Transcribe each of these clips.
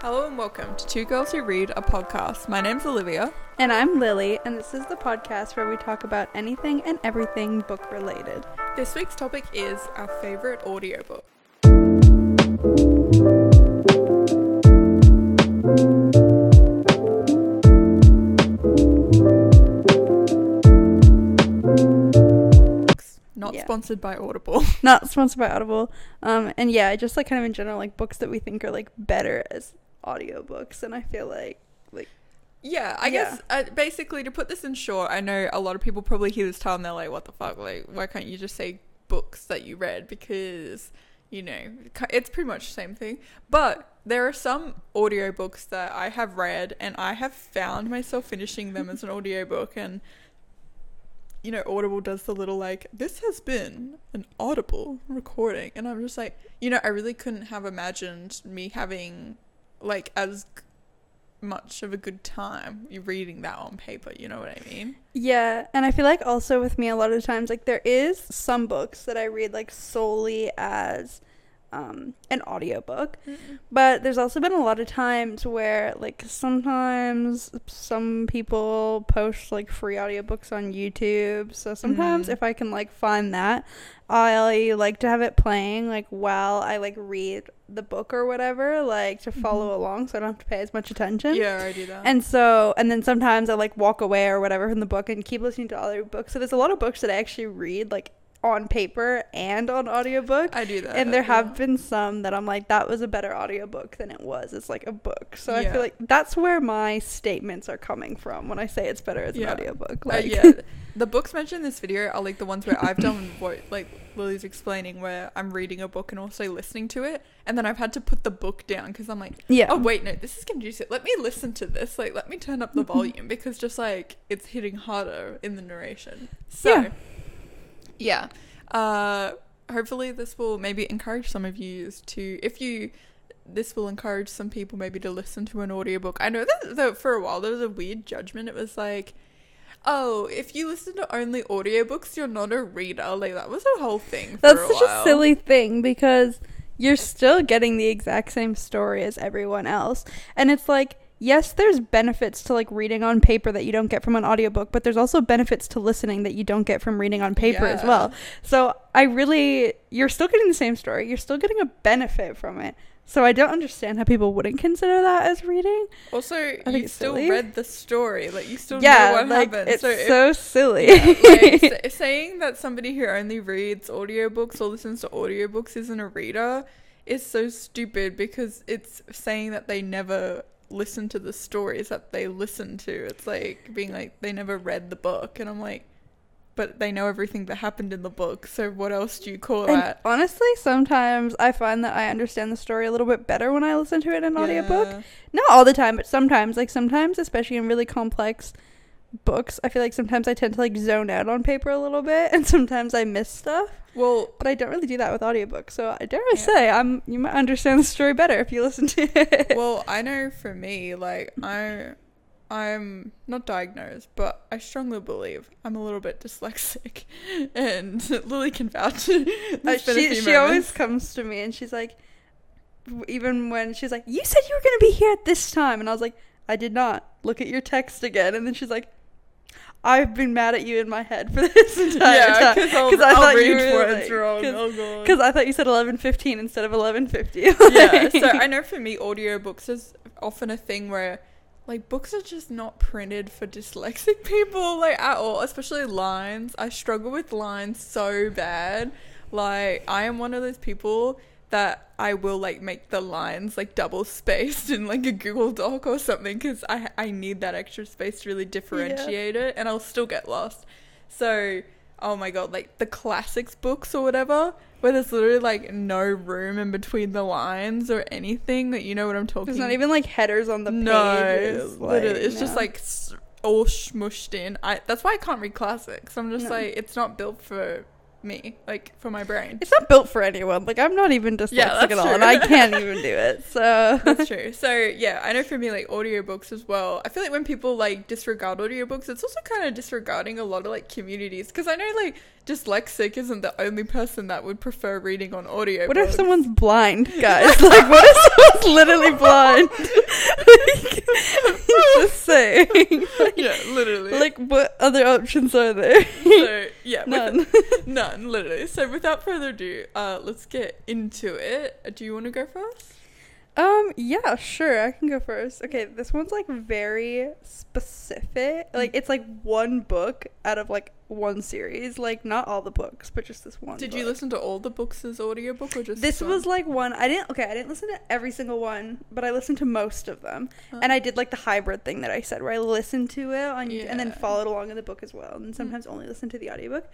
Hello and welcome to Two Girls Who Read, a podcast. My name's Olivia. And I'm Lily, and this is the podcast where we talk about anything and everything book related. This week's topic is our favorite audiobook. Not Yeah. sponsored by Audible. Not sponsored by Audible. Um, and yeah, just like kind of in general, like books that we think are like better as audiobooks. And I feel like, like, Yeah, I Yeah. guess uh, basically to put this in short, I know a lot of people probably hear this title and they're like, "What the fuck? Like, why can't you just say books that you read?" Because you know it's pretty much the same thing. But there are some audiobooks that I have read and I have found myself finishing them as an audiobook and. You know, Audible does the little like, this has been an Audible recording. And I'm just like, you know, I really couldn't have imagined me having like as much of a good time you're reading that on paper you know what i mean yeah. And I feel like also with me, a lot of times, like, there is some books that I read like solely as um, an audiobook. But there's also been a lot of times where, like, sometimes some people post like free audiobooks on YouTube. So sometimes Mhm. if I can like find that, I like to have it playing like while I like read the book or whatever, like to follow along so I don't have to pay as much attention. yeah i do that And so, and then sometimes I like walk away or whatever from the book and keep listening to other books. So there's a lot of books that I actually read like on paper and on audiobook i do that and there yeah. have been some that I'm like, that was a better audiobook than it was. It's like a book. So I feel like that's where my statements are coming from when I say it's better as Yeah. an audiobook. Uh, Like, yeah the books mentioned in this video are like the ones where i've done what like lily's explaining where i'm reading a book and also listening to it and then i've had to put the book down because i'm like yeah. oh wait no this is conducive let me listen to this like let me turn up the volume because just like it's hitting harder in the narration so Yeah. uh hopefully this will maybe encourage some of you to if you this will encourage some people maybe to listen to an audiobook i know that, that for a while there was a weird judgment it was like oh if you listen to only audiobooks you're not a reader like that was a whole thing for That's a such while. a silly thing because you're still getting the exact same story as everyone else. And it's like, yes, there's benefits to like reading on paper that you don't get from an audiobook, but there's also benefits to listening that you don't get from reading on paper as well. So I really, you're still getting the same story. You're still getting a benefit from it. So I don't understand how people wouldn't consider that as reading. Also, think you still silly. read the story. Like you still know yeah, what like happened. it's so, if- so silly. yeah, like, saying that somebody who only reads audiobooks or listens to audiobooks isn't a reader is so stupid because it's saying that they never listen to the stories that they listen to. It's like being like they never read the book, and I'm like, but they know everything that happened in the book. So what else do you call And that? honestly, sometimes I find that I understand the story a little bit better when I listen to it in an audiobook. Not all the time, but sometimes, like sometimes, especially in really complex books, I feel like sometimes I tend to like zone out on paper a little bit, and sometimes I miss stuff. Well, But I don't really do that with audiobooks, so I dare I Yeah. say I'm you might understand the story better if you listen to it. well, I know for me, like I, I'm not diagnosed, but I strongly believe I'm a little bit dyslexic, and Lily can vouch. Uh, There's been a she she always comes to me and she's like, even when she's like, "You said you were gonna be here at this time," and I was like, "I did not." Look at your text again, and then she's like. I've been mad at you in my head for this entire yeah, time because I thought you were, words like, wrong. 'cause- Oh. Because I thought you said eleven fifteen instead of eleven fifty. yeah, so I know for me, audiobooks is often a thing where, like, books are just not printed for dyslexic people, like, at all, especially lines. I struggle with lines so bad. Like, I am one of those people that I will, like, make the lines, like, double spaced in, like, a Google Doc or something, because I, I need that extra space to really differentiate it, and I'll still get lost. So, oh my god, like, the classics books or whatever, where there's literally like no room in between the lines or anything that you know what I'm talking. There's not even like headers on the no, pages. literally, it's just like all smushed in. I that's why I can't read classics. I'm just No. like it's not built for me, like for my brain. It's not built for anyone. Like I'm not even dyslexic Yeah, at all, and. I can't even do it. So That's true. So yeah, I know for me like audiobooks as well. I feel like when people like disregard audiobooks, it's also kind of disregarding a lot of like communities because I know like dyslexic isn't the only person that would prefer reading on audio. what if someone's blind, guys? Like what if someone's literally blind? like, just saying. yeah, literally. like what other options are there? so yeah, with- None. none, literally. So without further ado, uh, let's get into it. Do you want to go first? Um, yeah, sure. I can go first. Okay, this one's like very specific. Like it's like one book out of like one series. Like not all the books, but just this one. Did you listen to all the books as audiobook or just This one? was like one I didn't okay, I didn't listen to every single one, but I listened to most of them. Oh. And I did like the hybrid thing that I said where I listened to it on YouTube and then Mm. followed along in the book as well and sometimes only listen to the audiobook.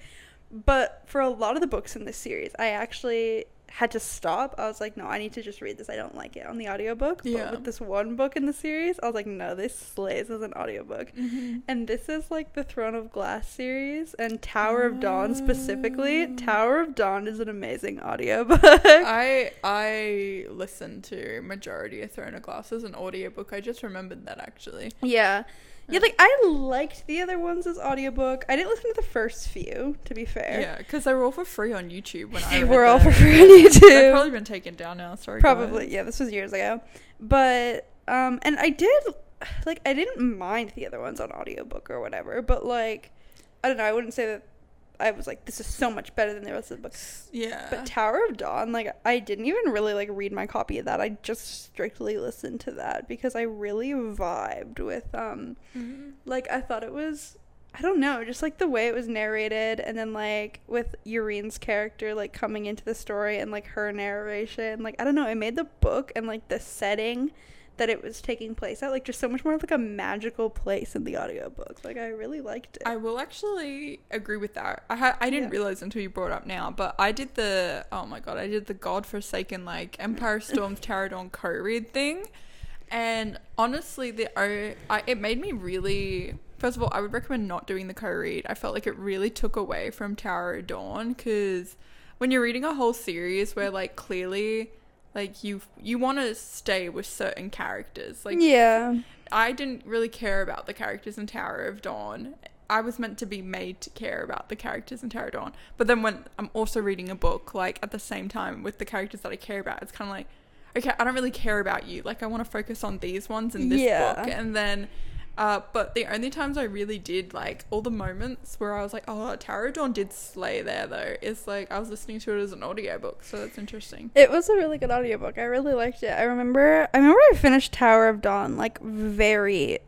But for a lot of the books in this series, I actually had to stop. I was like, no, I need to just read this. I don't like it on the audiobook. Yeah. But with this one book in the series, I was like, no, this slays as an audiobook. Mhm. And this is like the Throne of Glass series and Tower of Dawn specifically. Oh. Tower of Dawn is an amazing audiobook. I I listened to majority of Throne of Glass as an audiobook. I just remembered that actually. yeah. Yeah. Like I liked the other ones as audiobook. I didn't listen to the first few, to be fair. Yeah, because they were all for free on YouTube when I They were all them. for free on YouTube. They've probably been taken down now. Sorry, Probably, guys. yeah, this was years ago. But um and I did like I didn't mind the other ones on audiobook or whatever, but like I don't know, I wouldn't say that I was like this is so much better than the rest of the book. Yeah. But Tower of Dawn, like I didn't even really like read my copy of that. I just strictly listened to that because I really vibed with um Mhm. like I thought it was I don't know, just like the way it was narrated and then like with Yrene's character like coming into the story and like her narration, like I don't know, it made the book and like the setting that it was taking place at like just so much more of like a magical place in the audiobook. Like I really liked it. I will actually agree with that. I ha- I didn't Yeah. realize until you brought it up now, but I did the oh my god, I did the godforsaken like Empire Storms Dawn co-read thing, and honestly, the o- I, it made me really. First of all, I would recommend not doing the co-read. I felt like it really took away from Tower of Dawn because when you're reading a whole series where like clearly like you you want to stay with certain characters like yeah. I didn't really care about the characters in Tower of Dawn. I was meant to be made to care about the characters in Tower of Dawn. But then when I'm also reading a book, like at the same time with the characters that I care about, it's kind of like, okay, I don't really care about you. Like I want to focus on these ones in this Yeah. book. And then, uh, but the only times I really did like all the moments where I was like, oh, of Dawn did slay there though, is like I was listening to it as an audiobook. So that's interesting. It was a really good audiobook. I really liked it. I remember I remember I finished Tower of Dawn like very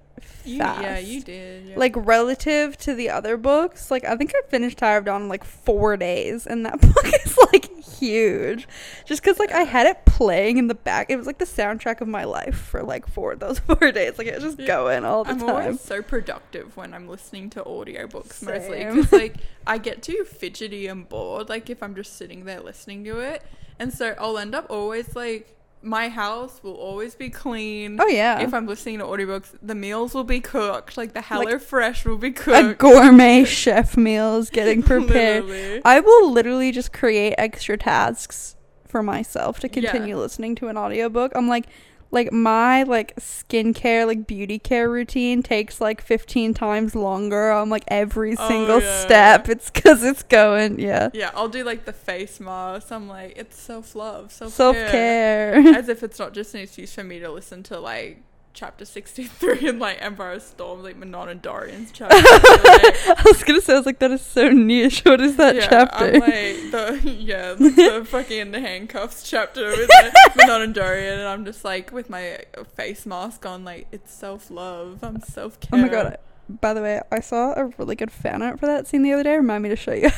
You, fast. yeah, you did. Yeah. Like relative to the other books, like I think I finished Tower of Dawn in like four days, and that book is like huge. Just because like I had it playing in the back, it was like the soundtrack of my life for like four of those four days. Like it was just Yeah. going all the time. I'm always so productive when I'm listening to audiobooks mostly Same. because like I get too fidgety and bored like if I'm just sitting there listening to it and so I'll end up always like my house will always be clean Oh yeah, if I'm listening to audiobooks the meals will be cooked like the Like, Hello Fresh will be cooked. a gourmet chef meal is getting prepared. I will literally just create extra tasks for myself to Yeah. continue listening to an audiobook. I'm like like my like skincare like beauty care routine takes like 15 times longer on like every Oh, single yeah. step. It's cuz it's going, yeah. yeah I'll do like the face mask I'm like it's self-love self-care Self-care. as if it's not just an excuse for me to listen to like chapter 63 in like Empire Storm like Manon and Dorian's chapter like, I was to say I was like that is so niche. What is that yeah, chapter? I'm like the yeah the fucking the handcuffs chapter with the Manon and Dorian and I'm just like with my face mask on like it's self-love I'm oh self-care Oh my god. By the way, I saw a really good fan art for that scene the other day. Remind me to show you.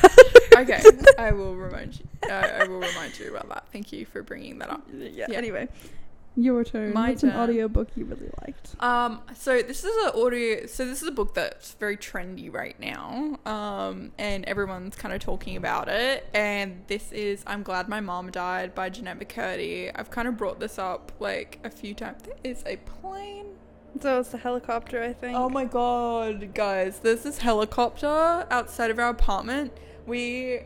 okay I will remind you uh, I will remind you about that thank you for bringing that up yeah. Yeah. Anyway, your turn. My What's an turn. audiobook you really liked? Um, so this is an audio. So this is a book that's very trendy right now. Um, and everyone's kind of talking about it. And this is "I'm Glad My Mom Died" by Jennette McCurdy. I've kind of brought this up like a few times. There is a plane. So it's the helicopter, I think. Oh my god, guys! There's this helicopter outside of our apartment. We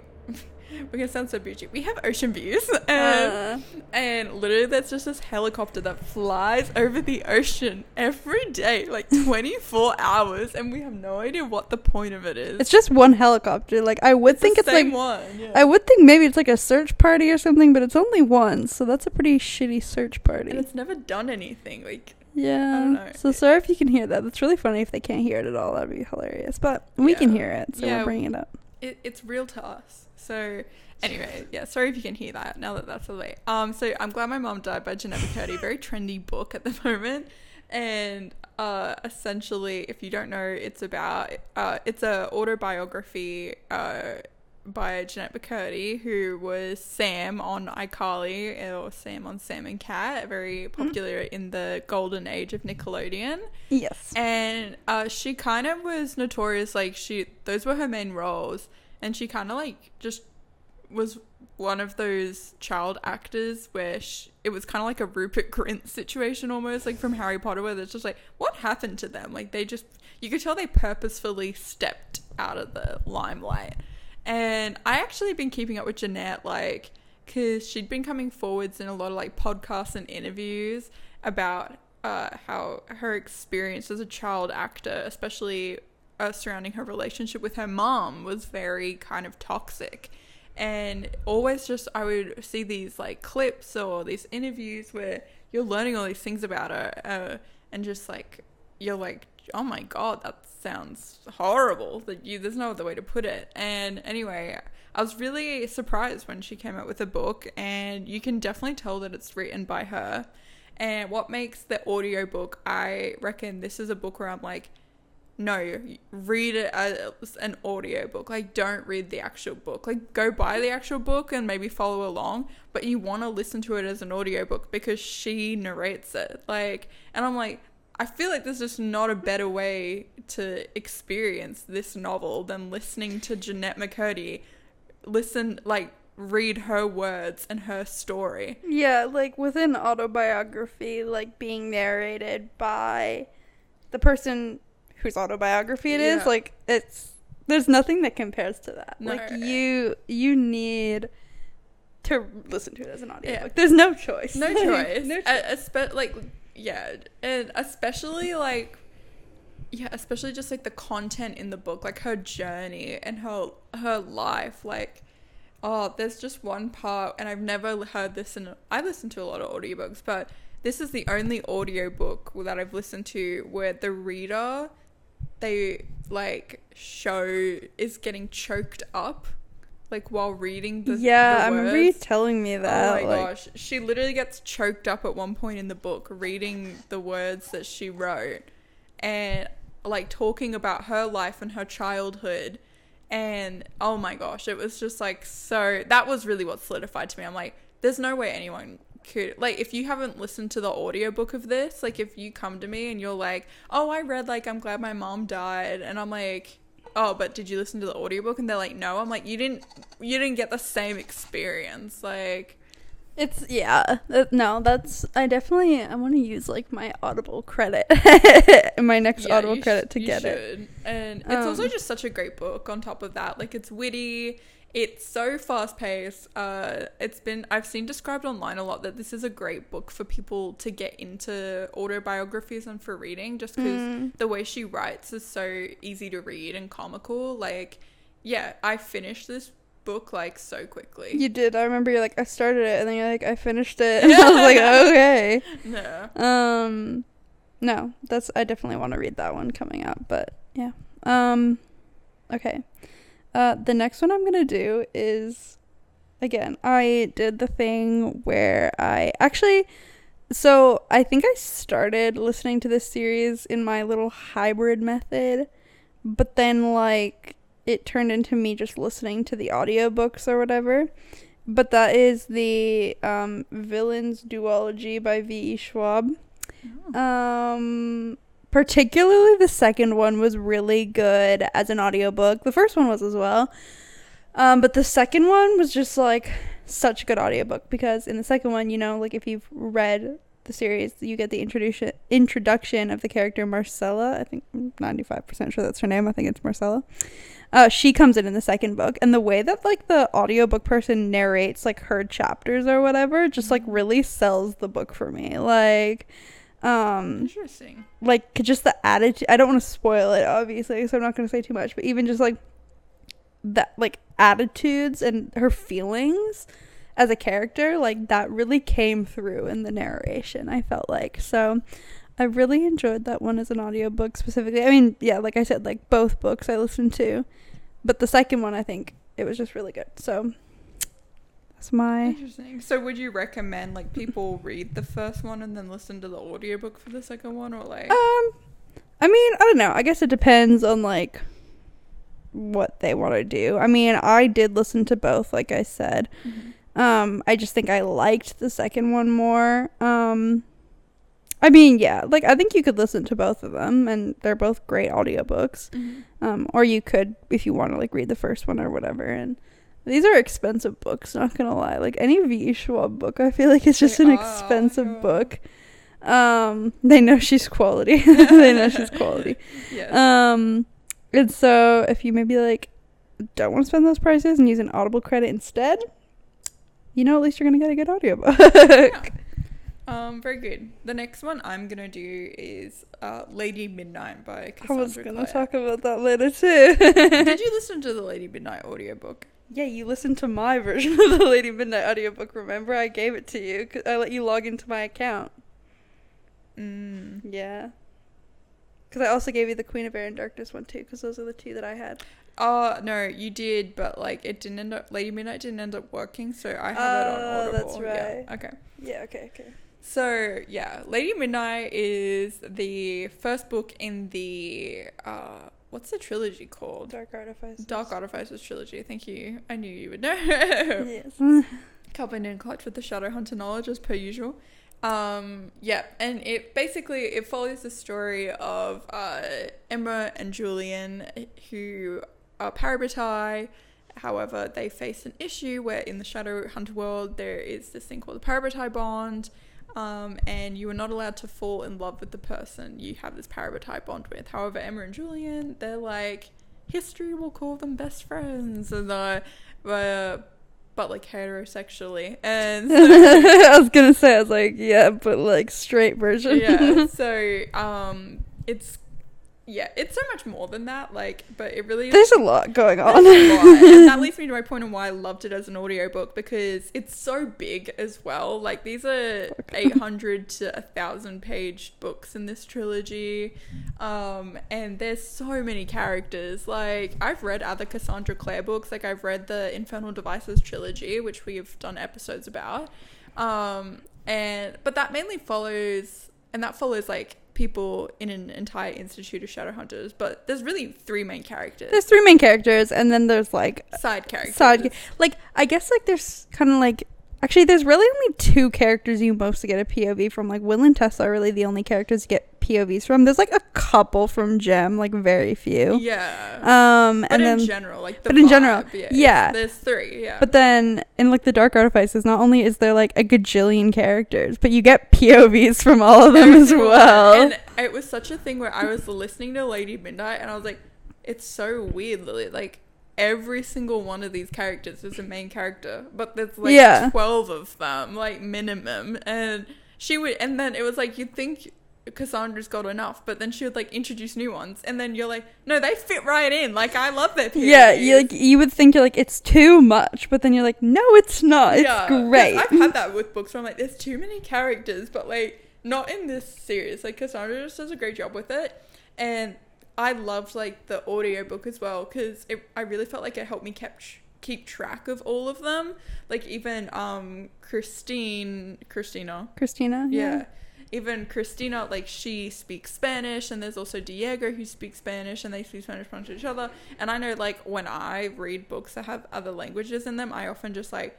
we're gonna sound so bougie. We have ocean views, and, Uh, and literally, there's just this helicopter that flies over the ocean every day, like 24 hours, and we have no idea what the point of it is. it's just one helicopter. Like I would think the it's same like one. Yeah. I would think maybe it's like a search party or something, but it's only one, so that's a pretty shitty search party. and it's never done anything. Like, Yeah. know. So sorry if you can hear that. That's really funny if they can't hear it at all. That'd be hilarious. But we can hear it, so Yeah. we're bringing it up. it, it's real to us. So anyway, yeah, sorry if you can hear that now that that's the way. Um, so I'm glad my mom died by Jennette McCurdy. Very trendy book at the moment, and uh, essentially, if you don't know, it's about uh, it's a autobiography uh by Jennette McCurdy, who was Sam on iCarly or Sam on Sam and Cat, very popular in the golden age of Nickelodeon Yes. and uh, she kind of was notorious like she those were her main roles and she kind of like just was one of those child actors where she, it was kind of like a Rupert Grint situation almost like from Harry Potter where it's just like what happened to them? Like they just you could tell they purposefully stepped out of the limelight. And I actually been keeping up with Jennette like because she'd been coming forwards in a lot of like podcasts and interviews about uh, how her experience as a child actor, especially uh, surrounding her relationship with her mom, was very kind of toxic. And always just, I would see these like clips or these interviews where you're learning all these things about her, uh, and just like, you're like, oh my god, that sounds horrible. That you, there's no other way to put it. And anyway, I was really surprised when she came out with a book, and you can definitely tell that it's written by her. And what makes the audiobook, I reckon this is a book where I'm like, no, read it as an audiobook. Like, don't read the actual book. Like, go buy the actual book and maybe follow along, but you want to listen to it as an audiobook because she narrates it. Like, and I'm like, I feel like there's just not a better way to experience this novel than listening to Jennette McCurdy listen, like, read her words and her story. Yeah, like within autobiography, like being narrated by the person whose autobiography it is, Yeah. like it's there's nothing that compares to that. No. Like you you need to listen to it as an audiobook. Yeah. There's no choice. no choice. no A- espe- like yeah, and especially like yeah, especially just like the content in the book, like her journey and her her life. Like, oh, there's just one part, and I've never heard this. In I listen to a lot of audiobooks, but this is the only audiobook that I've listened to where the reader they like show is getting choked up like while reading the yeah, the I remember you telling me oh that. Oh my like, gosh. She literally gets choked up at one point in the book reading the words that she wrote and like talking about her life and her childhood. And oh my gosh, it was just like so. That was really what solidified to me. I'm like, there's no way anyone could. Like, if you haven't listened to the audiobook of this, like, if you come to me and you're like, oh, I read, like, I'm glad my mom died. And I'm like, oh but did you listen to the audiobook and they're like no i'm like you didn't you didn't get the same experience like It's yeah. Uh, no, that's I definitely I want to use like my Audible credit, my next yeah, Audible sh- credit to get it. and it's also Um, just such a great book on top of that like it's witty it's so fast paced uh it's been i've seen described online a lot that this is a great book for people to get into autobiographies and for reading just because Mm. the way she writes is so easy to read and comical like yeah i finished this book like so quickly You did. I remember you're like I started it and then you're like I finished it. And I was like okay. yeah Um, no, that's I definitely want to read that one coming up. But yeah. Um, okay. Uh, the next one I'm gonna do is, again, I did the thing where I actually, so I think I started listening to this series in my little hybrid method, but then like it turned into me just listening to the audiobooks or whatever. But that is the um, Villains Duology by V.E. Schwab. Um, particularly the second one was really good as an audiobook. The first one was as well. Um, but the second one was just like such a good audiobook because in the second one, you know, like if you've read the series, you get the introduction introduction of the character Marcella. I think five percent sure that's her name. I think it's Marcella. Uh, she comes in in the second book, and the way that like the audiobook person narrates like her chapters or whatever, just like really sells the book for me. Like, um, Interesting. like just the attitude. I don't want to spoil it, obviously, so I'm not going to say too much. But even just like that, like attitudes and her feelings as a character, like that really came through in the narration. I felt like so. I really enjoyed that one as an audiobook specifically. I mean, yeah, like I said, like both books I listened to, but the second one I think it was just really good. So my Interesting. So would you recommend like people read the first one and then listen to the audiobook for the second one or like Um, I mean, I don't know. I guess it depends on like what they want to do. I mean, I did listen to both, like I said. Mhm. Um, I just think I liked the second one more. Um, I mean, yeah, like I think you could listen to both of them, and they're both great audiobooks. Mhm. Um, or you could, if you want to, like read the first one or whatever. And these are expensive books. Not gonna lie, like any V. Schwab book, I feel like it's just They an are, expensive yeah. book. Um, they know she's quality. they know she's quality. Yes. Um, and so if you maybe like don't want to spend those prices and use an Audible credit instead, you know at least you're gonna get a good audiobook. Yeah. Um, very good. The next one I'm gonna do is uh, Lady Midnight by I Cassandra was gonna Clare. talk about that later too. Did you listen to the Lady Midnight audiobook? Yeah, you listened to my version of the Lady Midnight audiobook. Remember, I gave it to you. 'cause I let you log into my account. Mm. Yeah. Because I also gave you the Queen of Air and Darkness one too. Because those are the two that I had. Oh no, you did, but like it didn't end up. Lady Midnight didn't end up working, so I have it on Oh, Audible. that's Yeah, right. Okay. Yeah. Okay. Okay. So yeah, Lady Midnight is the first book in the uh, what's the trilogy called? Dark Artifice. Dark Artifices trilogy. Thank you. I knew you would know. Yes. Coming in clutch with the Shadowhunter knowledge as per usual. Um, yeah, and it basically it follows the story of uh, Emma and Julian who are parabatai. However, they face an issue where in the Shadowhunter world there is this thing called the parabatai bond, um, and you are not allowed to fall in love with the person you have this parabatai bond with. However, Emma and Julian, they're like history will call them best friends, and uh, uh but like heterosexually, and so, I was gonna say, I was like, yeah, but like straight version. yeah, so um, it's yeah, it's so much more than that. Like, but it really There's a lot going on. a lot. and that leads me to my point on why I loved it as an audiobook because it's so big as well. Like these are 800 to 1000 page books in this trilogy. Um, and there's so many characters. Like I've read other Cassandra Clare books. Like I've read the Infernal Devices trilogy, which we've done episodes about. Um, and but that mainly follows and that follows like people in an entire institute of Shadowhunters. But there's really three main characters There's three main characters, and then there's like side characters. side. Like I guess like there's kind of like actually there's really only two characters you mostly get a POV from. Like Will and Tessa are really the only characters you get POVs from. There's like a couple from Jem, like very few. Yeah. Um, but and in then general, like the but in general, yeah, yeah. There's three, yeah. But then in like the Dark Artifices, not only is there like a gajillion characters, but you get POVs from all of them as well. And it was such a thing where I was listening to Lady Midnight and I was like, it's so weird, Lily. Like every single one of these characters is a main character, but there's like Yeah. twelve of them, like minimum. And she would, and then it was like you'd think. Cassandra's got enough, but then she would like introduce new ones, and then you're like, no, they fit right in. Like I love their yeah, you like you would think you're like it's too much, but then you're like, no, it's not. It's Yeah, great. I've had that with books where I'm like, there's too many characters, but like not in this series. Like Cassandra just does a great job with it, and I loved like the audiobook as well because I really felt like it helped me keep keep track of all of them. Like even um Christine, Christina, Christina. yeah. Even Christina, like she speaks Spanish, and there's also Diego who speaks Spanish, and they speak Spanish to each other. And I know, like, when I read books that have other languages in them, I often just like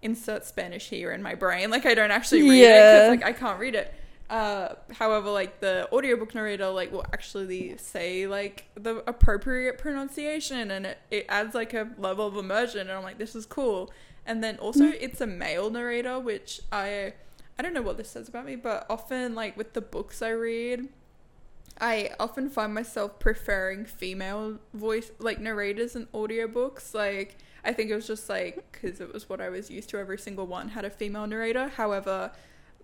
insert Spanish here in my brain. Like, I don't actually read it because, like, I can't read it. Uh, however, like the audiobook narrator, like, will actually say like the appropriate pronunciation, and it, it adds like a level of immersion. And I'm like, this is cool. And then also, Mm. it's a male narrator, which I I don't know what this says about me, but often like with the books I read, I often find myself preferring female voice like narrators in audiobooks. Like I think it was just like cuz it was what I was used to every single one had a female narrator. However,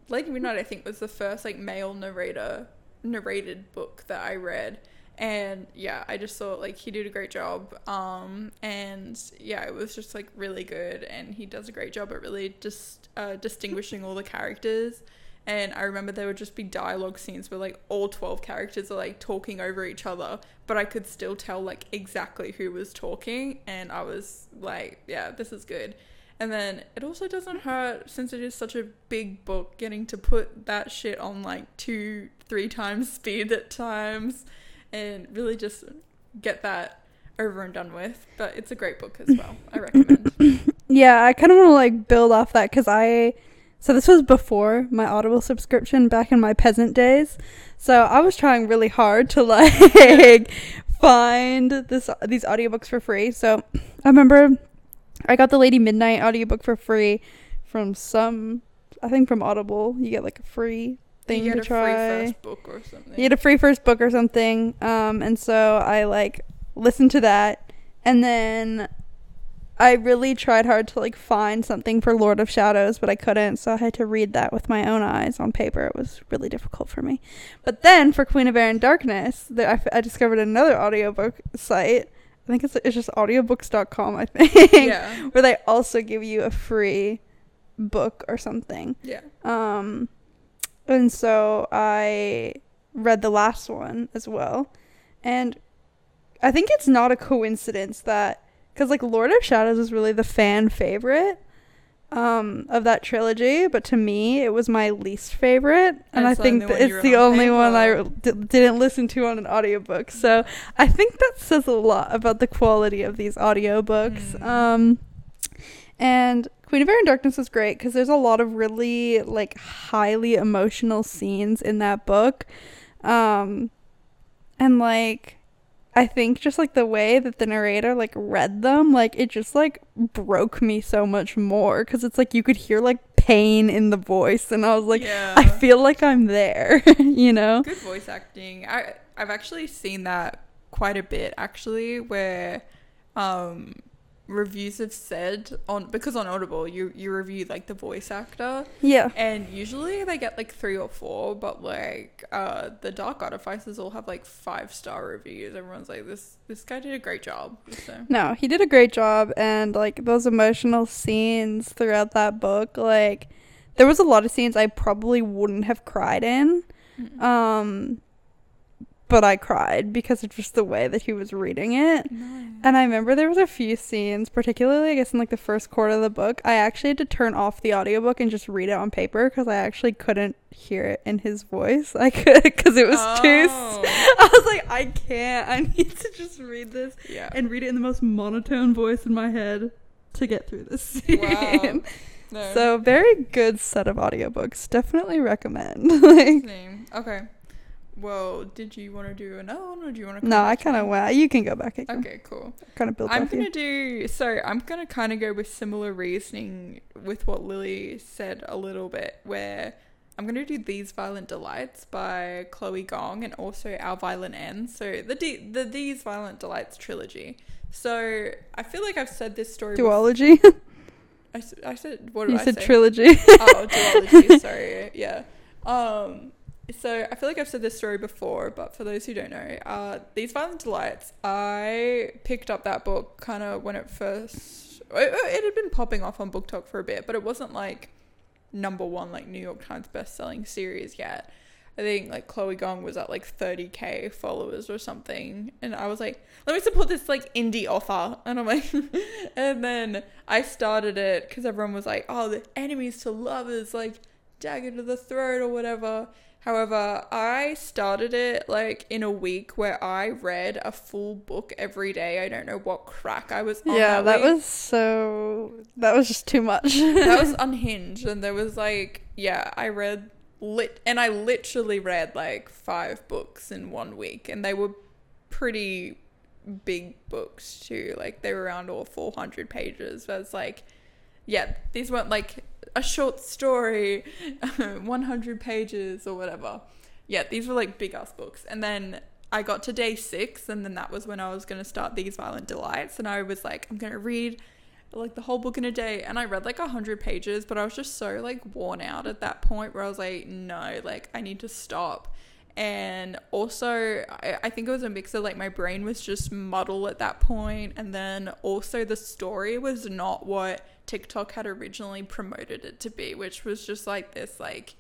like Midnight I think was the first like male narrator narrated book that I read and yeah i just thought like he did a great job um and yeah it was just like really good and he does a great job at really just uh, distinguishing all the characters. And i remember there would just be dialogue scenes where like all 12 characters are like talking over each other but i could still tell like exactly who was talking and i was like yeah this is good. And then it also doesn't hurt since it is such a big book getting to put that shit on like two three times speed at times and really just get that over and done with. But it's a great book as well. I recommend. Yeah, I kind of want to like build off that because I. So this was before my Audible subscription back in my peasant days. So I was trying really hard to like find this these audiobooks for free. So I remember I got the Lady Midnight audiobook for free from some I think from Audible. You get like a free thing you to try. free first book or something. You get a free first book or something. Um, and so I like listened to that, and then I really tried hard to like find something for Lord of Shadows, but I couldn't. So I had to read that with my own eyes on paper. It was really difficult for me. But then for Queen of Air and Darkness, there, I, f- I discovered another audiobook site. I think it's it's just audiobooks.com. I think yeah, where they also give you a free book or something. yeah. Um, and so I read the last one as well. And I think it's not a coincidence that, because like Lord of Shadows is really the fan favorite um, of that trilogy, but to me it was my least favorite. And, And I think that it's the only one I didn't listen to on an audiobook. So I think that says a lot about the quality of these audiobooks. Mm. Um, and Queen of Air and Darkness was great because there's a lot of really like highly emotional scenes in that book. Um, and like I think just like the way that the narrator like read them, like it just like broke me so much more because it's like you could hear like pain in the voice, and I was like, yeah. I feel like I'm there, you know? good voice acting. I I've actually seen that quite a bit actually, where um reviews have said on because on Audible you you review like the voice actor Yeah. and usually they get like three or four, but like uh the Dark Artifices all have like five star reviews. Everyone's like this this guy did a great job. So No, he did a great job, and like those emotional scenes throughout that book, like there was a lot of scenes I probably wouldn't have cried in, mm. um, but I cried because of just the way that he was reading it. And I remember there was a few scenes, particularly I guess in like the first quarter of the book, I actually had to turn off the audiobook and just read it on paper because I actually couldn't hear it in his voice. I could because it was too. s- Oh. I was like, I can't. I need to just read this yeah. and read it in the most monotone voice in my head to get through this scene. Wow. No. So very good set of audiobooks. Definitely recommend. like. Okay. Well, did you want to do another one, or do you want to? no, I kind of went. You can go back. Can Okay, cool. kind of build I'm gonna you. do so. I'm gonna kind of go with similar reasoning with what Lily said a little bit, where I'm gonna do these violent delights by Chloe Gong and also Our Violent End. So the D- the these violent delights trilogy. So I feel like I've said this story. bef- I, I, I said what did you I said say? trilogy. oh, duology. sorry. Yeah. Um. So I feel like I've said this story before, but for those who don't know, uh, these violent delights. I picked up that book kind of when it first. It, it had been popping off on BookTok for a bit, but it wasn't like number one like New York Times best-selling series yet. I think like Chloe Gong was at like 30k followers or something, and I was like, let me support this like indie author, and I'm like, and then I started it because everyone was like, oh, the enemies to lovers, like dagger to the throat or whatever. However, I started it like in a week where I read a full book every day. I don't know what crack I was on. yeah, that week was so. That was just too much. that was unhinged and there was like yeah i read lit and i literally read like five books in one week and they were pretty big books too like they were around all 400 pages but it's like yeah these weren't like a short story, 100 pages or whatever. Yeah, these were like big ass books. And then I got to day six, and then that was when I was going to start These Violent Delights. And I was like, I'm going to read like the whole book in a day. And I read like 100 pages, but I was just so like worn out at that point where I was like, no, like I need to stop. And also, I, think it was a mix of like my brain was just muddled at that point, and then also the story was not what TikTok had originally promoted it to be, which was just like this like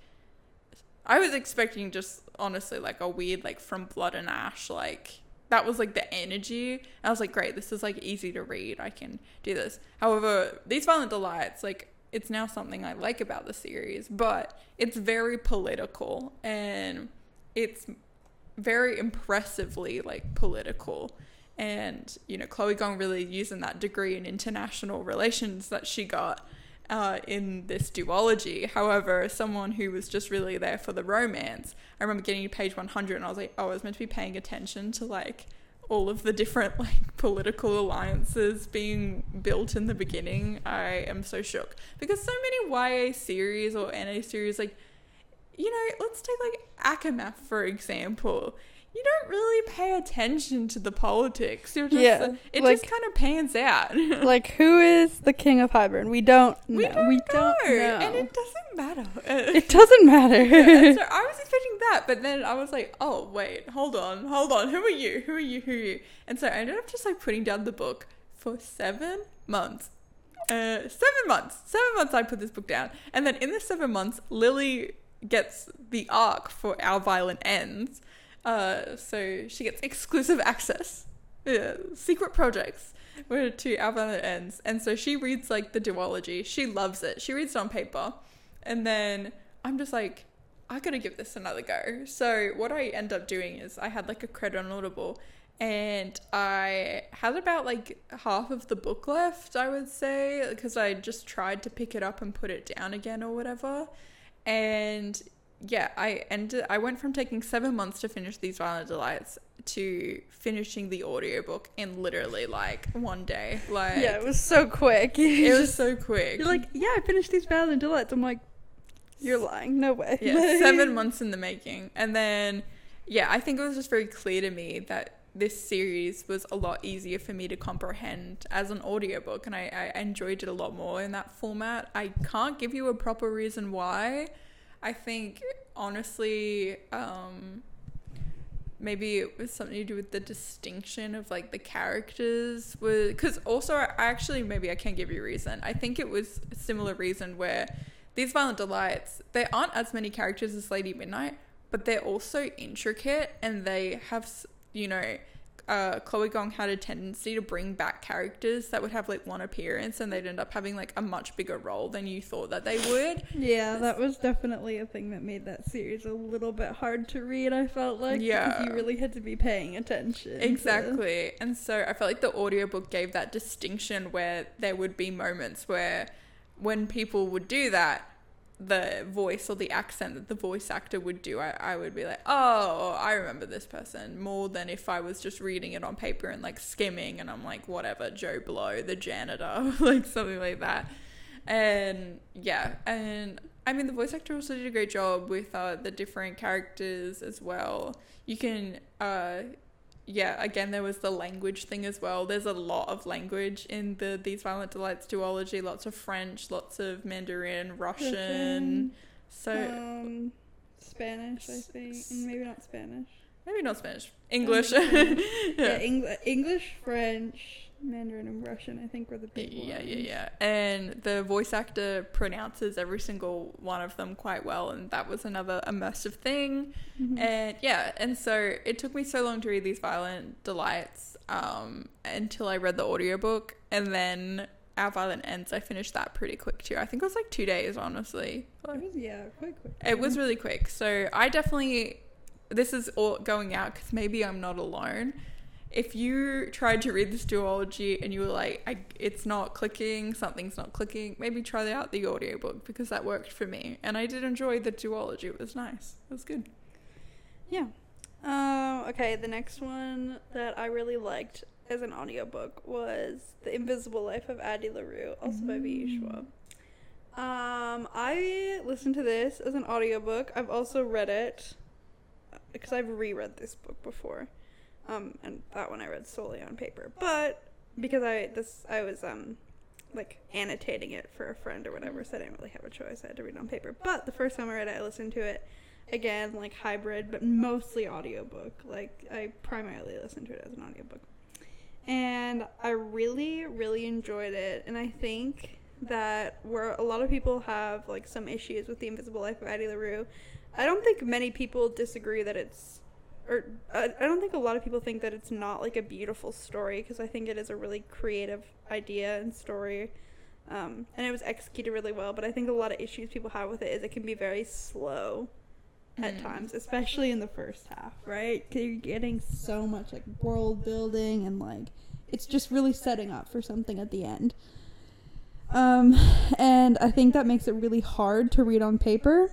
I was expecting just honestly like a weird like from blood and ash like that was like the energy. I was like, great, this is like easy to read. I can do this. However, these violent delights, like it's now something I like about the series, but it's very political and it's very impressively like political. And, you know, Chloe Gong really using that degree in international relations that she got uh, in this duology. However, someone who was just really there for the romance, I remember getting to page 100 and I was like, oh, I was meant to be paying attention to like all of the different like political alliances being built in the beginning. I am so shook because so many YA series or NA series, like, you know, let's take like ACOMAF for example you don't really pay attention to the politics. You're just, yeah, it like, just kind of pans out. like, who is the king of Hybern? We don't know. We don't, we know. don't know. And it doesn't matter. it doesn't matter. yeah, so I was expecting that, but then I was like, oh, wait, hold on, hold on. Who are you? Who are you? Who are you? And so I ended up just like putting down the book for seven months. Uh, seven months. Seven months I put this book down. And then in the seven months, Lily gets the arc for Our Violent Ends uh, so she gets exclusive access, yeah, secret projects to Our Violent Ends. And so she reads like the duology. She loves it. She reads it on paper. And then I'm just like, I gotta give this another go. So what I end up doing is I had like a credit on Audible and I had about like half of the book left, I would say, because I just tried to pick it up and put it down again or whatever. And yeah, I ended I went from taking 7 months to finish these violent delights to finishing the audiobook in literally like one day. Like Yeah, it was so quick. it was so quick. You're like, "Yeah, I finished these violent delights." I'm like, "You're lying. No way." Yeah, 7 months in the making. And then yeah, I think it was just very clear to me that this series was a lot easier for me to comprehend as an audiobook and I, I enjoyed it a lot more in that format. I can't give you a proper reason why I think honestly, um, maybe it was something to do with the distinction of like the characters was because also I actually maybe I can give you a reason. I think it was a similar reason where these violent delights there aren't as many characters as Lady Midnight, but they're also intricate and they have you know uh, Chloe Gong had a tendency to bring back characters that would have like one appearance and they'd end up having like a much bigger role than you thought that they would. Yeah, that was definitely a thing that made that series a little bit hard to read, I felt like. Yeah. you really had to be paying attention. Exactly. And so I felt like the audiobook gave that distinction where there would be moments where when people would do that, the voice or the accent that the voice actor would do, I, I would be like, oh, I remember this person more than if I was just reading it on paper and like skimming and I'm like, whatever, Joe Blow, the janitor, like something like that. And yeah, and I mean, the voice actor also did a great job with uh, the different characters as well. You can uh, yeah, again, there was the language thing as well. There's a lot of language in the These Violent Delights duology. Lots of French, lots of Mandarin, Russian. Russian so um, Spanish, I think, and maybe not Spanish. Maybe not Spanish. English. yeah, yeah Eng- English, French, Mandarin and Russian, I think, were the big yeah, ones. Yeah, yeah, yeah. And the voice actor pronounces every single one of them quite well, and that was another immersive thing. Mm-hmm. And yeah, and so it took me so long to read these violent delights um, until I read the audiobook, and then Our Violent Ends, I finished that pretty quick too. I think it was like two days, honestly. It was, yeah, quite quick. It was really quick. So I definitely, this is all going out because maybe I'm not alone if you tried to read this duology and you were like, I, it's not clicking, something's not clicking, maybe try out the audiobook because that worked for me. And I did enjoy the duology. It was nice. It was good. Yeah. Uh, okay, the next one that I really liked as an audiobook was The Invisible Life of Addie LaRue, also mm. by V.E. Schwab. Um, I listened to this as an audiobook. I've also read it because I've reread this book before. Um, and that one I read solely on paper. But because I this I was um like annotating it for a friend or whatever, so I didn't really have a choice. I had to read it on paper. But the first time I read it, I listened to it again like hybrid, but mostly audiobook. Like I primarily listened to it as an audiobook. And I really really enjoyed it and I think that where a lot of people have like some issues with the invisible life of addie larue i don't think many people disagree that it's or I, I don't think a lot of people think that it's not like a beautiful story because i think it is a really creative idea and story um, and it was executed really well but i think a lot of issues people have with it is it can be very slow at Mm. times especially in the first half right 'Cause you're getting so much like world building and like it's just really setting up for something at the end um, and I think that makes it really hard to read on paper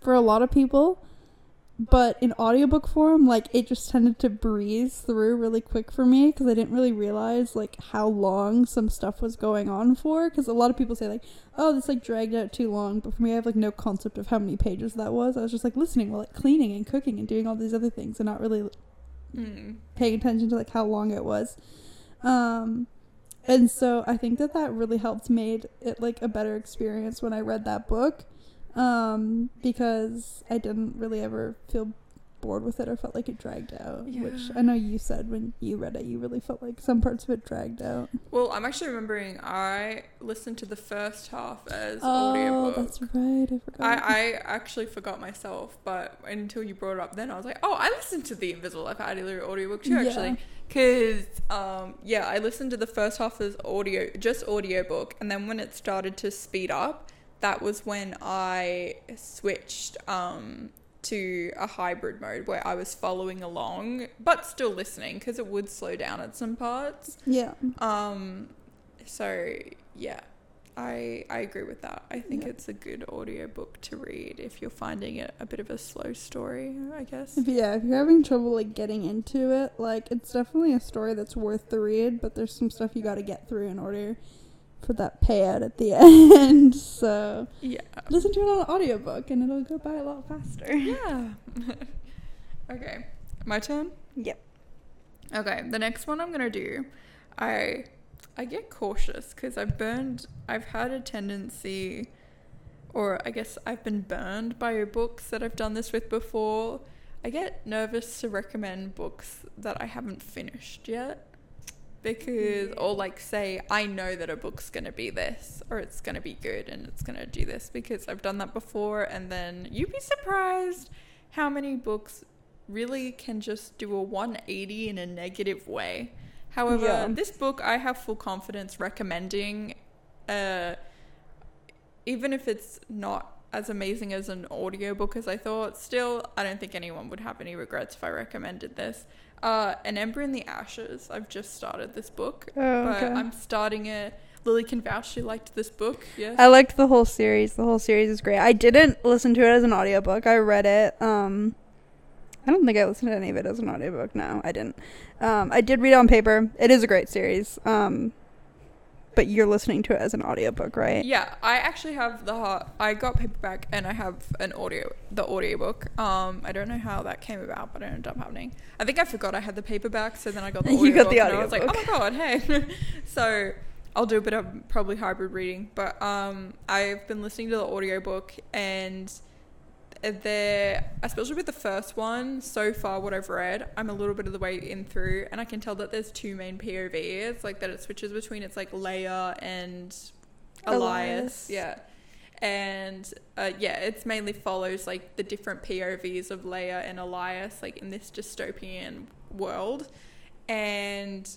for a lot of people. But in audiobook form, like it just tended to breeze through really quick for me because I didn't really realize like how long some stuff was going on for. Because a lot of people say like, "Oh, this like dragged out too long," but for me, I have like no concept of how many pages that was. I was just like listening while like cleaning and cooking and doing all these other things and not really Mm. paying attention to like how long it was. Um and so I think that that really helped made it like a better experience when I read that book. Um because I didn't really ever feel bored with it or felt like it dragged out, which I know you said when you read it you really felt like some parts of it dragged out. Well, I'm actually remembering I listened to the first half as Oh, audiobook. that's right. I forgot. I, I actually forgot myself, but until you brought it up, then I was like, oh, I listened to the Invisible Life of Addie audiobook too, Yeah. actually. Because, um, yeah, I listened to the first half as audio, just audiobook, and then when it started to speed up, that was when I switched um, to a hybrid mode where I was following along, but still listening because it would slow down at some parts. yeah. Um, so yeah, I I agree with that. I think Yeah. it's a good audiobook to read if you're finding it a bit of a slow story, I guess. If, yeah, if you're having trouble like getting into it, like it's definitely a story that's worth the read, but there's some stuff you got to get through in order for that payout at the end. So Yeah. listen to it on audiobook and it'll go by a lot faster. Yeah. okay. My turn? Yep. Okay, the next one I'm gonna do, I I get cautious because I've burned. I've had a tendency, or I guess I've been burned by books that I've done this with before. I get nervous to recommend books that I haven't finished yet, because or like say I know that a book's gonna be this or it's gonna be good and it's gonna do this because I've done that before, and then you'd be surprised how many books really can just do a 180 in a negative way. However, Yeah. this book I have full confidence recommending, uh, even if it's not as amazing as an audiobook as I thought, still, I don't think anyone would have any regrets if I recommended this. Uh, An Ember in the Ashes. I've just started this book, Oh, but okay. I'm starting it. Lily can vouch she liked this book. Yes. I liked the whole series. The whole series is great. I didn't listen to it as an audiobook. I read it. Um I don't think I listened to any of it as an audiobook. No, I didn't. Um I did read it on paper. It is a great series. Um but you're listening to it as an audiobook, right? Yeah, I actually have the hard, I got paperback and I have an audio the audiobook. Um I don't know how that came about, but it ended up happening. I think I forgot I had the paperback, so then I got the You got audiobook the and I was like, "Oh my god, hey." so, I'll do a bit of probably hybrid reading, but um I've been listening to the audiobook and there especially with the first one so far what i've read i'm a little bit of the way in through and i can tell that there's two main povs like that it switches between it's like laia and elias, Elias. yeah. And uh, yeah it's mainly follows like the different povs of laia and elias like in this dystopian world. And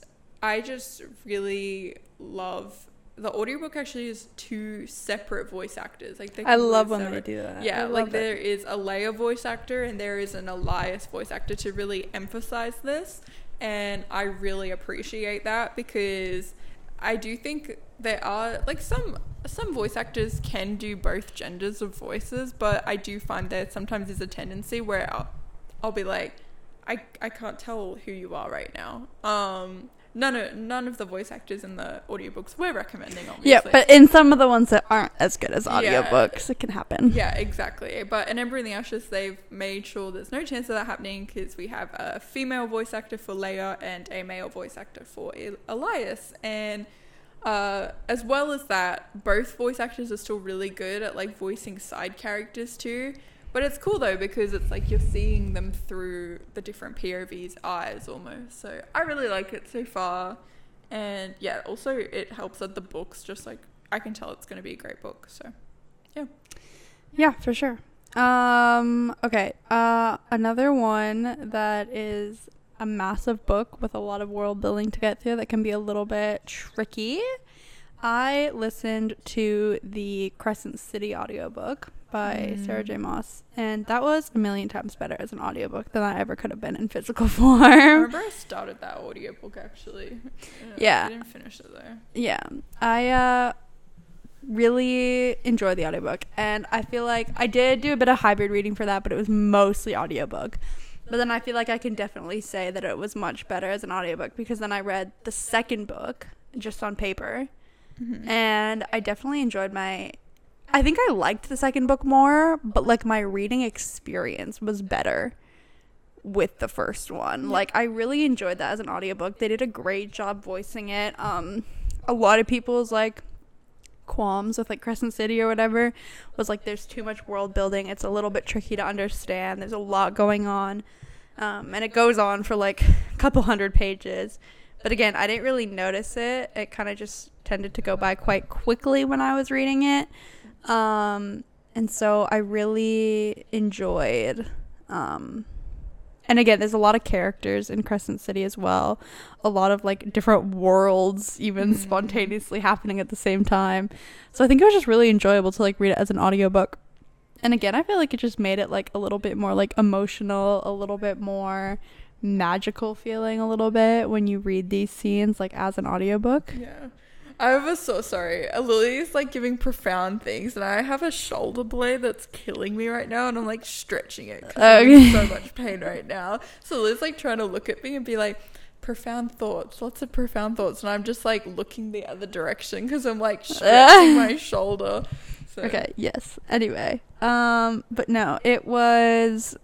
i just really love the audiobook actually is two separate voice actors like they I love when they do that. Yeah, like love it. there is a Laia voice actor and there is an Elias voice actor to really emphasize this. And I really appreciate that because I do think there are like some some voice actors can do both genders of voices, but I do find that sometimes there's a tendency where I'll, I'll be like, I, I can't tell who you are right now. Um, none of none of the voice actors in the audiobooks we're recommending obviously. Yeah, but in some of the ones that aren't as good as Yeah. audiobooks, it can happen. Yeah, exactly. But in Ember in the Ashes, they've made sure there's no chance of that happening because we have a female voice actor for Laia and a male voice actor for Elias. And uh, as well as that, both voice actors are still really good at like voicing side characters too. But it's cool though because it's like you're seeing them through the different POV's eyes almost. So I really like it so far. And yeah, also it helps that the book's just like I can tell it's going to be a great book. So Yeah, Yeah, for sure. Um, okay. Uh, another one that is a massive book with a lot of world building to get through that can be a little bit tricky. I listened to the Crescent City audiobook by Mm. Sarah J. Maas, and that was a million times better as an audiobook than I ever could have been in physical form. I remember I started that audiobook actually. Yeah. I didn't finish it though. Yeah. I uh really enjoy the audiobook and I feel like I did do a bit of hybrid reading for that, but it was mostly audiobook. But then I feel like I can definitely say that it was much better as an audiobook because then I read the second book just on paper Mm-hmm. and I definitely enjoyed my I think I liked the second book more, but like my reading experience was better with the first one. Like I really enjoyed that as an audiobook. They did a great job voicing it. Um a lot of people's like qualms with like Crescent City or whatever was like there's too much world building. It's a little bit tricky to understand. There's a lot going on. Um, and it goes on for like a couple hundred pages. But again, I didn't really notice it. It kind of just tended to go by quite quickly when I was reading it. Um, and so I really enjoyed. Um, and again, there's a lot of characters in Crescent City as well. A lot of like different worlds even Mhm. spontaneously happening at the same time. So I think it was just really enjoyable to like read it as an audiobook. And again, I feel like it just made it like a little bit more like emotional, a little bit more magical feeling a little bit when you read these scenes like as an audiobook. Yeah. I was so sorry. Lily is like giving profound things, and I have a shoulder blade that's killing me right now, and I'm like stretching it because I'm in so much pain right now. So Lily's like trying to look at me and be like, profound thoughts, lots of profound thoughts, and I'm just like looking the other direction because I'm like stretching my shoulder. So. Okay, yes. Anyway, um but no, it was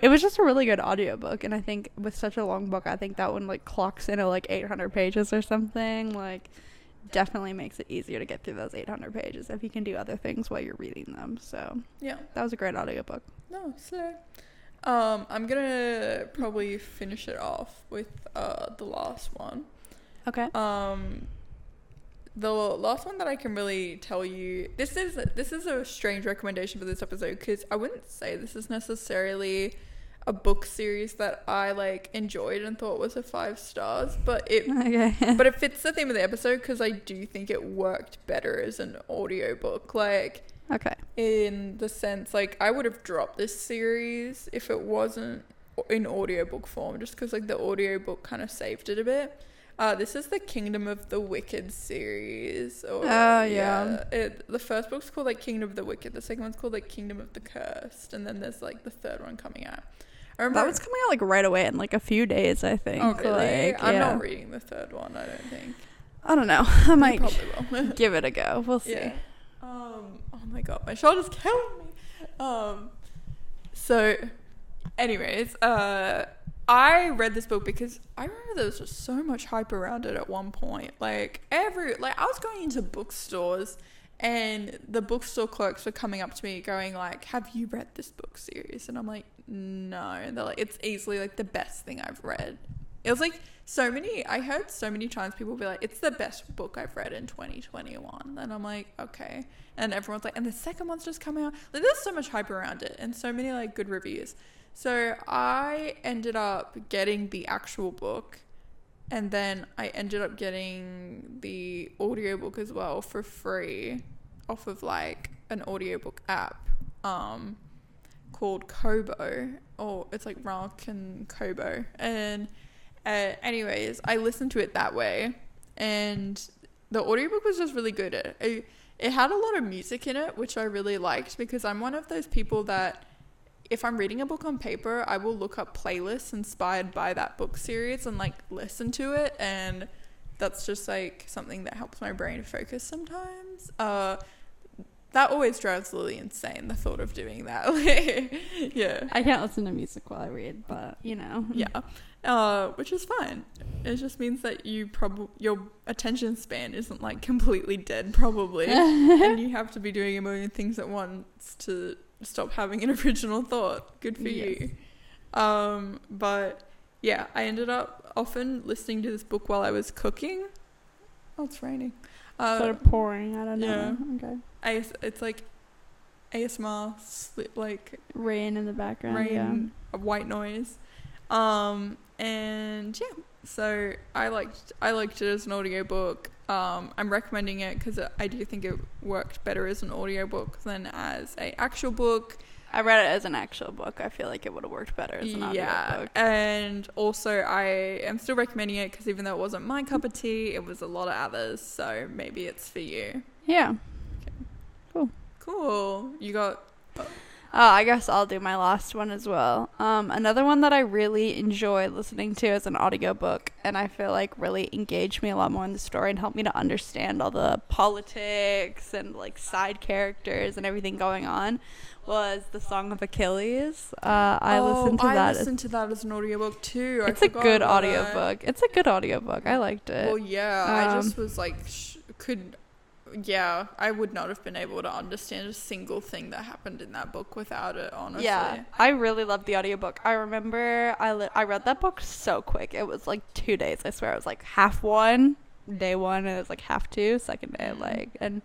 it was just a really good audiobook and I think with such a long book, I think that one like clocks in at like 800 pages or something, like definitely makes it easier to get through those 800 pages if you can do other things while you're reading them. So, Yeah. that was a great audiobook. No, so um, I'm gonna probably finish it off with uh the last one. Okay. Um, the last one that I can really tell you this is this is a strange recommendation for this episode because I wouldn't say this is necessarily a book series that I like enjoyed and thought was a five stars, but it Okay. but it fits the theme of the episode because I do think it worked better as an audiobook. Like okay. in the sense like I would have dropped this series if it wasn't in audiobook form just because like the audiobook kind of saved it a bit. Uh, this is the Kingdom of the Wicked series. Or, Oh, yeah. It, the first book's called like Kingdom of the Wicked. The second one's called like Kingdom of the Cursed, and then there's like the third one coming out. Remember. That one's coming out like right away in like a few days, I think. oh really? Like, I'm yeah. not reading the third one. I don't think. I don't know. I might give it a go. We'll see. Yeah. Um. Oh my god, my shoulder's killing me. Um. So, anyways, uh, I read this book because I remember there was just so much hype around it at one point. Like every, like I was going into bookstores, and the bookstore clerks were coming up to me going like, "Have you read this book series?" And I'm like, "No." They're like, "It's easily like the best thing I've read." It was like so many. I heard so many times people be like, "It's the best book I've read in 2021," and I'm like, "Okay." And everyone's like, "And the second one's just come out." Like, there's so much hype around it, and so many like good reviews. So I ended up getting the actual book, and then I ended up getting the audiobook as well for free off of like an audiobook app um, called Kobo, or it's like Rakuten Kobo. And uh, anyways, I listened to it that way, and the audiobook was just really good. It, it, it had a lot of music in it, which I really liked because I'm one of those people that if I'm reading a book on paper, I will look up playlists inspired by that book series and like listen to it and that's just like something that helps my brain focus sometimes. Uh that always drives Lily insane, the thought of doing that. yeah. I can't listen to music while I read, but you know. Yeah. Uh, which is fine. It just means that you probably your attention span isn't like completely dead, probably, and you have to be doing a million things at once to stop having an original thought. Good for Yes. you. Um, but yeah, I ended up often listening to this book while I was cooking. Oh, it's raining. Uh, sort of pouring. I don't know. yeah. Okay. AS- it's like ASMR, sli- like Rain in the background. rain, Yeah. white noise. Um, and yeah, so I liked I liked it as an audiobook. Um, I'm recommending it because I do think it worked better as an audiobook than as a actual book. I read it as an actual book. I feel like it would have worked better as an yeah, audiobook. and also I am still recommending it because even though it wasn't my cup of tea, it was a lot of others. So maybe it's for you. Yeah. Cool. You got Oh, I guess I'll do my last one as well. Um, another one that I really enjoy listening to as an audiobook, and I feel like really engaged me a lot more in the story and helped me to understand all the politics and like side characters and everything going on, was the Song of Achilles. Uh, I oh, listened to I that. listened to that as an audiobook too. I it's a good about that. audiobook. It's a good audiobook. I liked it. Well, yeah, I Um, just was like, sh- could, yeah, I would not have been able to understand a single thing that happened in that book without it, honestly. Yeah, I really loved the audiobook. I remember I li- I read that book so quick. It was like two days. I swear it was like half one, day one, and it was like half two, second day. Mm. Like, and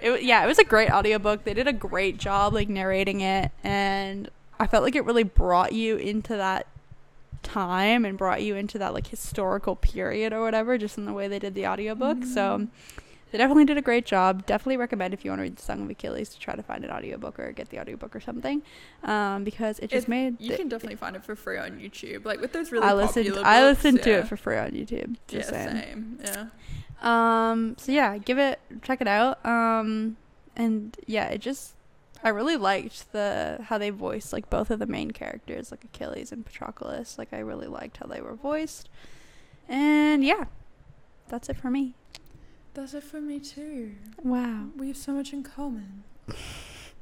it yeah, it was a great audiobook. They did a great job like narrating it, and I felt like it really brought you into that time and brought you into that like historical period or whatever, just in the way they did the audiobook. So. Mm. They definitely did a great job. Definitely recommend if you want to read The Song of Achilles to try to find an audiobook or get the audiobook or something. Um, because it just It- made You can definitely find it for free on YouTube. Like with those really I listened popular I books, listened to it for free on YouTube. yeah, saying. same. Yeah. Um so yeah, give it check it out. Um and yeah, it just I really liked the how they voiced like both of the main characters, like Achilles and Patroclus. Like I really liked how they were voiced. And yeah. That's it for me. That's it for me too. Wow. We have so much in common.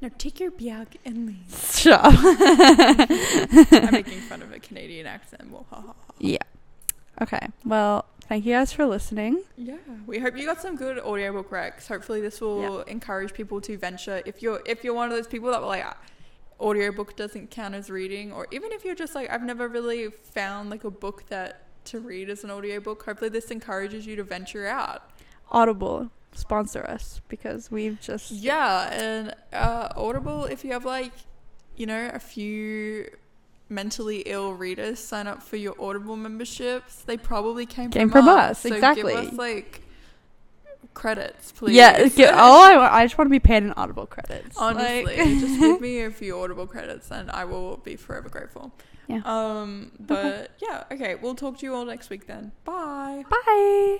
Now take your biag and leave. Stop. I'm making fun of a Canadian accent. Yeah. Okay. Well, thank you guys for listening. Yeah, we hope you got some good audiobook recs. Hopefully, this will encourage people to venture. If you're if you're one of those people that were like, "Ah, audiobook doesn't count as reading, or even if you're just like, I've never really found like a book that to read as an audiobook. Hopefully, this encourages you to venture out. Audible sponsor us because we've just Yeah, and uh, Audible, if you have like, you know, a few mentally ill readers sign up for your Audible memberships, they probably came, Came from, from us. us, So exactly. Give us like credits, please. Yeah, get, all I, I just want to be paid in Audible credits. Honestly, Like- just give me a few Audible credits, and I will be forever grateful. Yeah. Um. But yeah. Okay. We'll talk to you all next week then. Bye. Bye.